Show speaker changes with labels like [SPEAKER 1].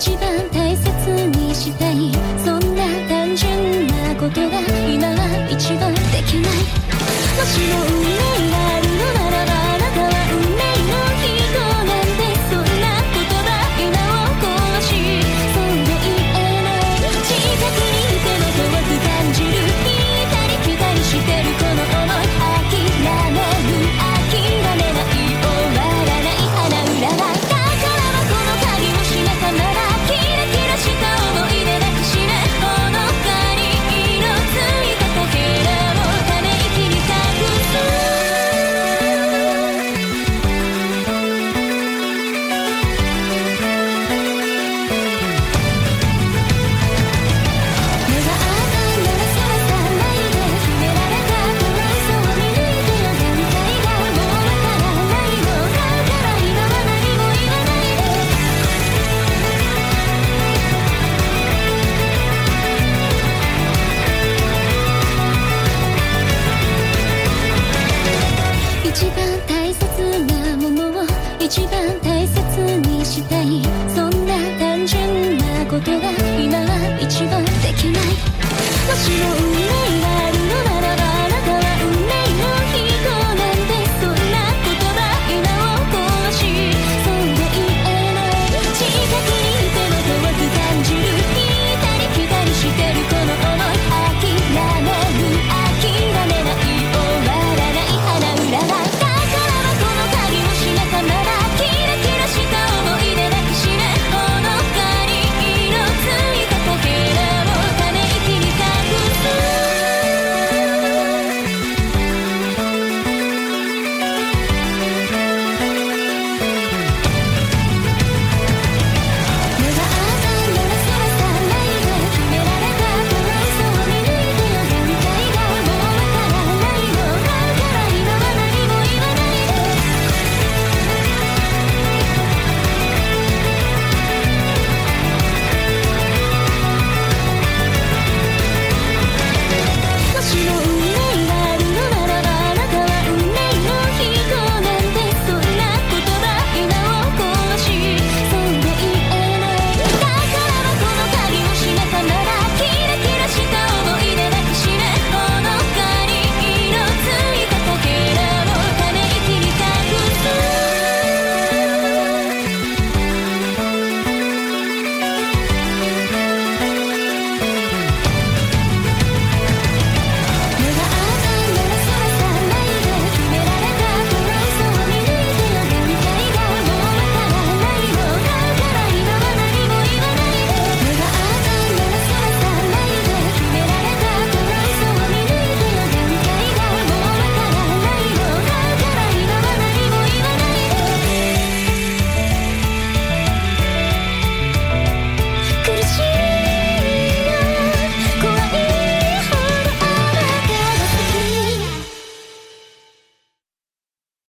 [SPEAKER 1] 一番大切にしたい。そんな単純なことが一番大切にしたい。そんな単純なことが今は一番できない。